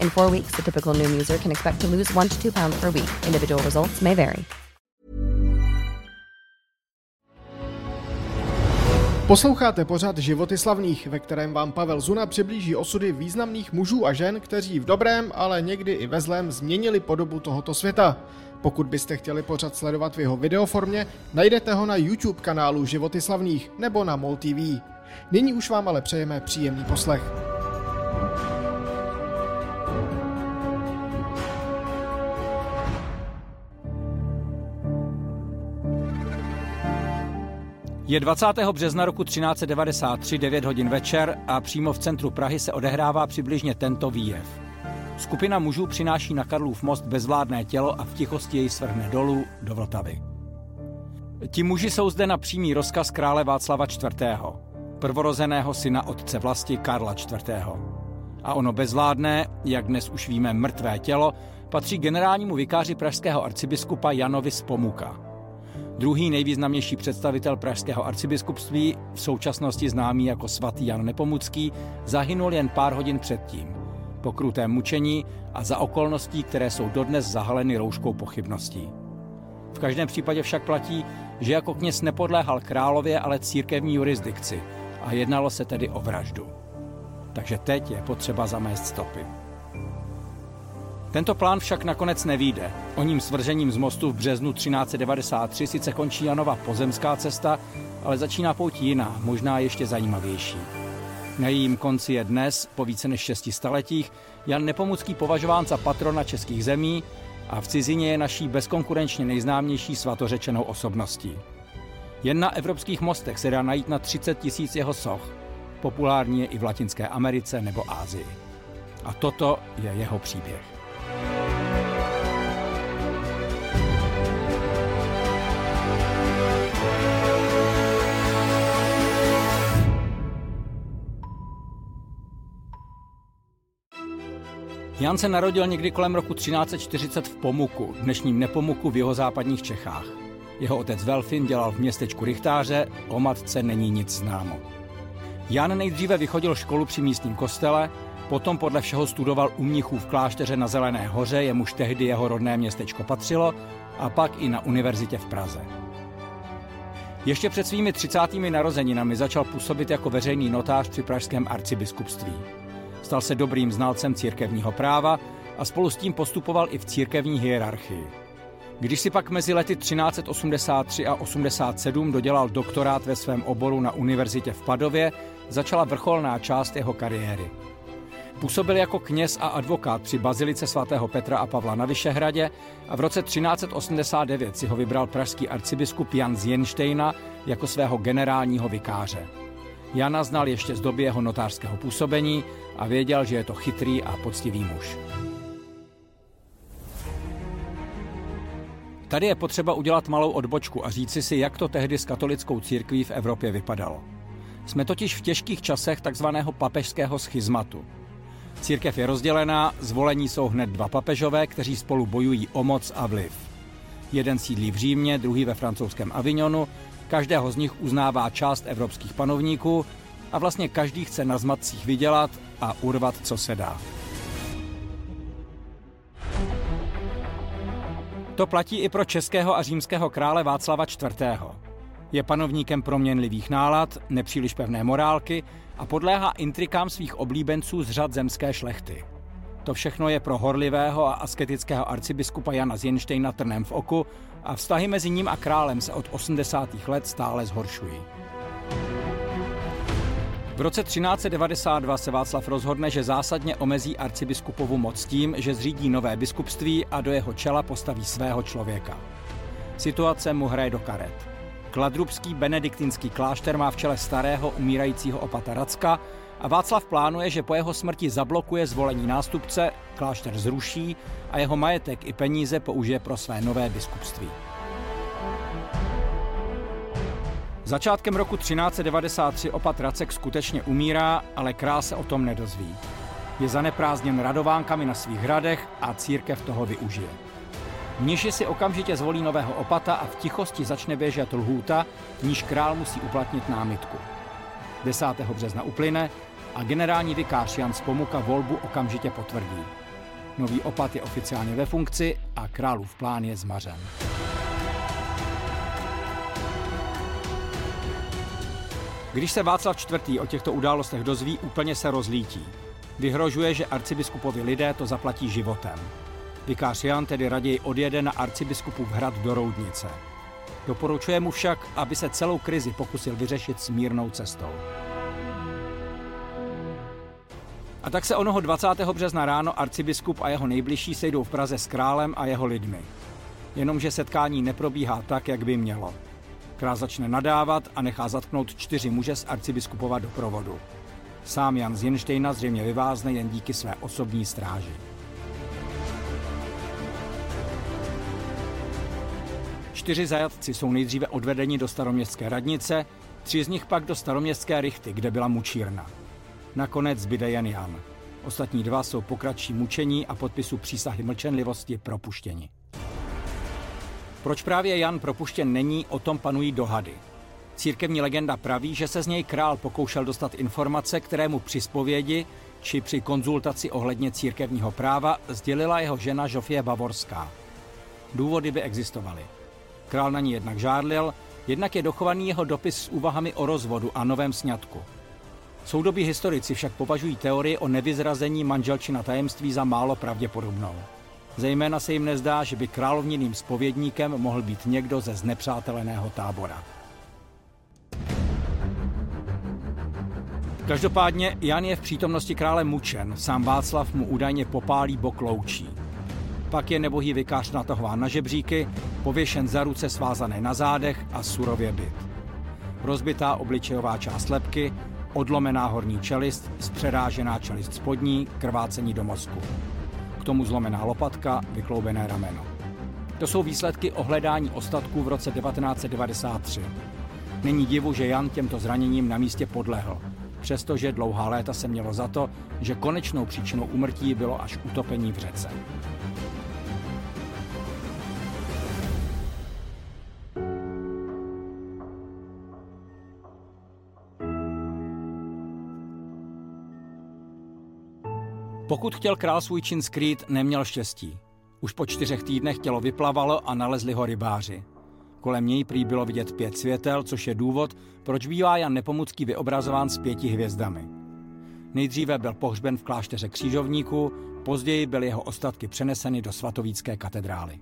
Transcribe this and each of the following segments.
In four weeks, the typical Noom user can expect to lose one to two pounds per week. Individual results may vary. Posloucháte pořád Životy slavných, ve kterém vám Pavel Zuna přiblíží osudy významných mužů a žen, kteří v dobrém, ale někdy i ve zlém změnili podobu tohoto světa. Pokud byste chtěli pořád sledovat v jeho videoformě, najdete ho na YouTube kanálu Životy slavných nebo na MOL TV. Nyní už vám ale přejeme příjemný poslech. Je 20. března roku 1393, 9 hodin večer a přímo v centru Prahy se odehrává přibližně tento výjev. Skupina mužů přináší na Karlův most bezvládné tělo a v tichosti jej svrhne dolů do Vltavy. Ti muži jsou zde na přímý rozkaz krále Václava IV., prvorozeného syna otce vlasti Karla IV. A ono bezvládné, jak dnes už víme mrtvé tělo, patří generálnímu vikáři pražského arcibiskupa Janovi Spomuka. Druhý nejvýznamnější představitel pražského arcibiskupství, v současnosti známý jako svatý Jan Nepomucký, zahynul jen pár hodin předtím. Po krutém mučení a za okolností, které jsou dodnes zahaleny rouškou pochybností. V každém případě však platí, že jako kněz nepodléhal králově, ale církevní jurisdikci a jednalo se tedy o vraždu. Takže teď je potřeba zamést stopy. Tento plán však nakonec nevíde. O ním svržením z mostu v březnu 1393 sice končí Janova pozemská cesta, ale začíná pouť jiná, možná ještě zajímavější. Na jejím konci je dnes, po více než šesti staletích, Jan Nepomucký považován za patrona českých zemí a v cizině je naší bezkonkurenčně nejznámější svatořečenou osobností. Jen na evropských mostech se dá najít na 30 tisíc jeho soch. Populární je i v Latinské Americe nebo Ázii. A toto je jeho příběh. Jan se narodil někdy kolem roku 1340 v Pomuku, dnešním Nepomuku v jeho západních Čechách. Jeho otec Velfin dělal v městečku Richtáře, o matce není nic známo. Jan nejdříve vychodil školu při místním kostele, potom podle všeho studoval u mnichů v klášteře na Zelené hoře, jemuž tehdy jeho rodné městečko patřilo, a pak i na univerzitě v Praze. Ještě před svými 30. narozeninami začal působit jako veřejný notář při pražském arcibiskupství. Stal se dobrým znalcem církevního práva a spolu s tím postupoval i v církevní hierarchii. Když si pak mezi lety 1383 a 87 dodělal doktorát ve svém oboru na univerzitě v Padově, začala vrcholná část jeho kariéry. Působil jako kněz a advokát při bazilice svatého Petra a Pavla na Vyšehradě a v roce 1389 si ho vybral pražský arcibiskup Jan z Jenštejna jako svého generálního vikáře. Jana znal ještě z doby jeho notářského působení a věděl, že je to chytrý a poctivý muž. Tady je potřeba udělat malou odbočku a říci si, jak to tehdy s katolickou církví v Evropě vypadalo. Jsme totiž v těžkých časech takzvaného papežského schizmatu. Církev je rozdělená, zvolení jsou hned dva papežové, kteří spolu bojují o moc a vliv. Jeden sídlí v Římě, druhý ve francouzském Avignonu, každého z nich uznává část evropských panovníků a vlastně každý chce na zmatcích vydělat a urvat, co se dá. To platí i pro českého a římského krále Václava IV. Je panovníkem proměnlivých nálad, nepříliš pevné morálky a podléhá intrikám svých oblíbenců z řad zemské šlechty. To všechno je pro horlivého a asketického arcibiskupa Jana Zjenštejna trnem v oku a vztahy mezi ním a králem se od 80. let stále zhoršují. V roce 1392 se Václav rozhodne, že zásadně omezí arcibiskupovu moc tím, že zřídí nové biskupství a do jeho čela postaví svého člověka. Situace mu hraje do karet. Kladrubský benediktinský klášter má v čele starého umírajícího opata Racka a Václav plánuje, že po jeho smrti zablokuje zvolení nástupce, klášter zruší a jeho majetek i peníze použije pro své nové biskupství. Začátkem roku 1393 opat Racek skutečně umírá, ale král se o tom nedozví. Je zaneprázdněn radovánkami na svých hradech a církev toho využije. Mniši si okamžitě zvolí nového opata a v tichosti začne běžet lhůta, níž král musí uplatnit námitku. 10. března uplyne a generální vikář Jan Spomuka volbu okamžitě potvrdí. Nový opat je oficiálně ve funkci a králův plán je zmařen. Když se Václav IV. o těchto událostech dozví, úplně se rozlítí. Vyhrožuje, že arcibiskupovi lidé to zaplatí životem. Vikář Jan tedy raději odjede na arcibiskupův hrad do Roudnice. Doporučuje mu však, aby se celou krizi pokusil vyřešit smírnou cestou. A tak se onoho 20. března ráno arcibiskup a jeho nejbližší sejdou v Praze s králem a jeho lidmi. Jenomže setkání neprobíhá tak, jak by mělo. Král začne nadávat a nechá zatknout čtyři muže z arcibiskupova doprovodu. Sám Jan z Jenštejna zřejmě vyvázne jen díky své osobní stráži. Čtyři zajatci jsou nejdříve odvedeni do staroměstské radnice, tři z nich pak do staroměstské rychty, kde byla mučírna. Nakonec zbyde jen Jan. Ostatní dva jsou po mučení a podpisu přísahy mlčenlivosti propuštěni. Proč právě Jan propuštěn není, o tom panují dohady. Církevní legenda praví, že se z něj král pokoušel dostat informace, které mu při zpovědi či při konzultaci ohledně církevního práva sdělila jeho žena Žofie Bavorská. Důvody by existovaly. Král na ní jednak žádlil, jednak je dochovaný jeho dopis s úvahami o rozvodu a novém sňatku. Soudobí historici však považují teorii o nevyzrazení manželčina tajemství za málo pravděpodobnou. Zejména se jim nezdá, že by královněným spovědníkem mohl být někdo ze znepřáteleného tábora. Každopádně Jan je v přítomnosti krále mučen, sám Václav mu údajně popálí bok loučí. Pak je nebohý vikář natahován na žebříky, pověšen za ruce svázané na zádech a surově byt. Rozbitá obličejová část lepky, odlomená horní čelist, zpřerážená čelist spodní, krvácení do mozku. K tomu zlomená lopatka, vykloubené rameno. To jsou výsledky ohledání ostatků v roce 1993. Není divu, že Jan těmto zraněním na místě podlehl, přestože dlouhá léta se mělo za to, že konečnou příčinou úmrtí bylo až utopení v řece. Pokud chtěl král svůj čin skrýt, neměl štěstí. Už po čtyřech týdnech tělo vyplavalo a nalezli ho rybáři. Kolem něj prý bylo vidět pět světel, což je důvod, proč bývá Jan Nepomucký vyobrazován s pěti hvězdami. Nejdříve byl pohřben v klášteře křížovníků, později byly jeho ostatky přeneseny do svatovícké katedrály.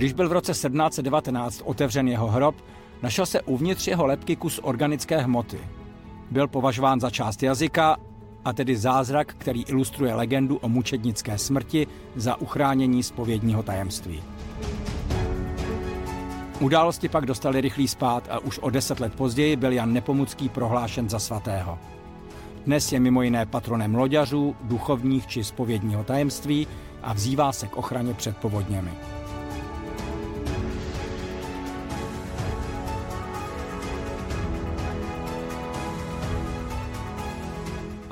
Když byl v roce 1719 otevřen jeho hrob, našel se uvnitř jeho lepky kus organické hmoty. Byl považován za část jazyka, a tedy zázrak, který ilustruje legendu o mučednické smrti za uchránění spovědního tajemství. Události pak dostali rychlý spát a už o deset let později byl Jan Nepomucký prohlášen za svatého. Dnes je mimo jiné patronem loďařů, duchovních či spovědního tajemství a vzývá se k ochraně před povodněmi.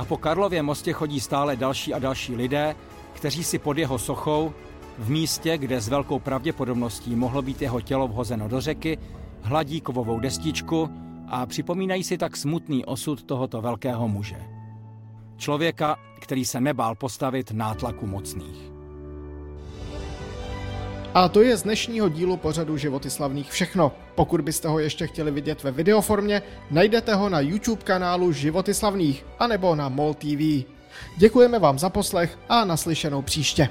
Po Karlově mostě chodí stále další a další lidé, kteří si pod jeho sochou, v místě, kde s velkou pravděpodobností mohlo být jeho tělo vhozeno do řeky, hladí kovovou destičku a připomínají si tak smutný osud tohoto velkého muže. Člověka, který se nebál postavit nátlaku mocných. A to je z dnešního dílu pořadu Životy slavných všechno. Pokud byste ho ještě chtěli vidět ve videoformě, najdete ho na YouTube kanálu Životy slavných anebo na MOL TV. Děkujeme vám za poslech a naslyšenou příště.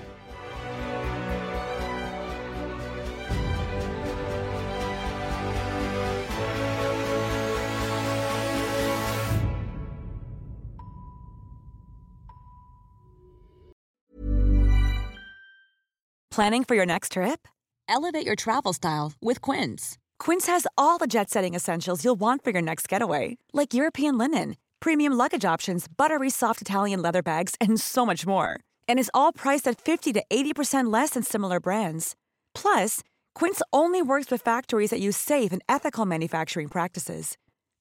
Planning for your next trip? Elevate your travel style with Quince. Quince has all the jet setting essentials you'll want for your next getaway, like European linen, premium luggage options, buttery soft Italian leather bags, and so much more. And is all priced at 50 to 80% less than similar brands. Plus, Quince only works with factories that use safe and ethical manufacturing practices.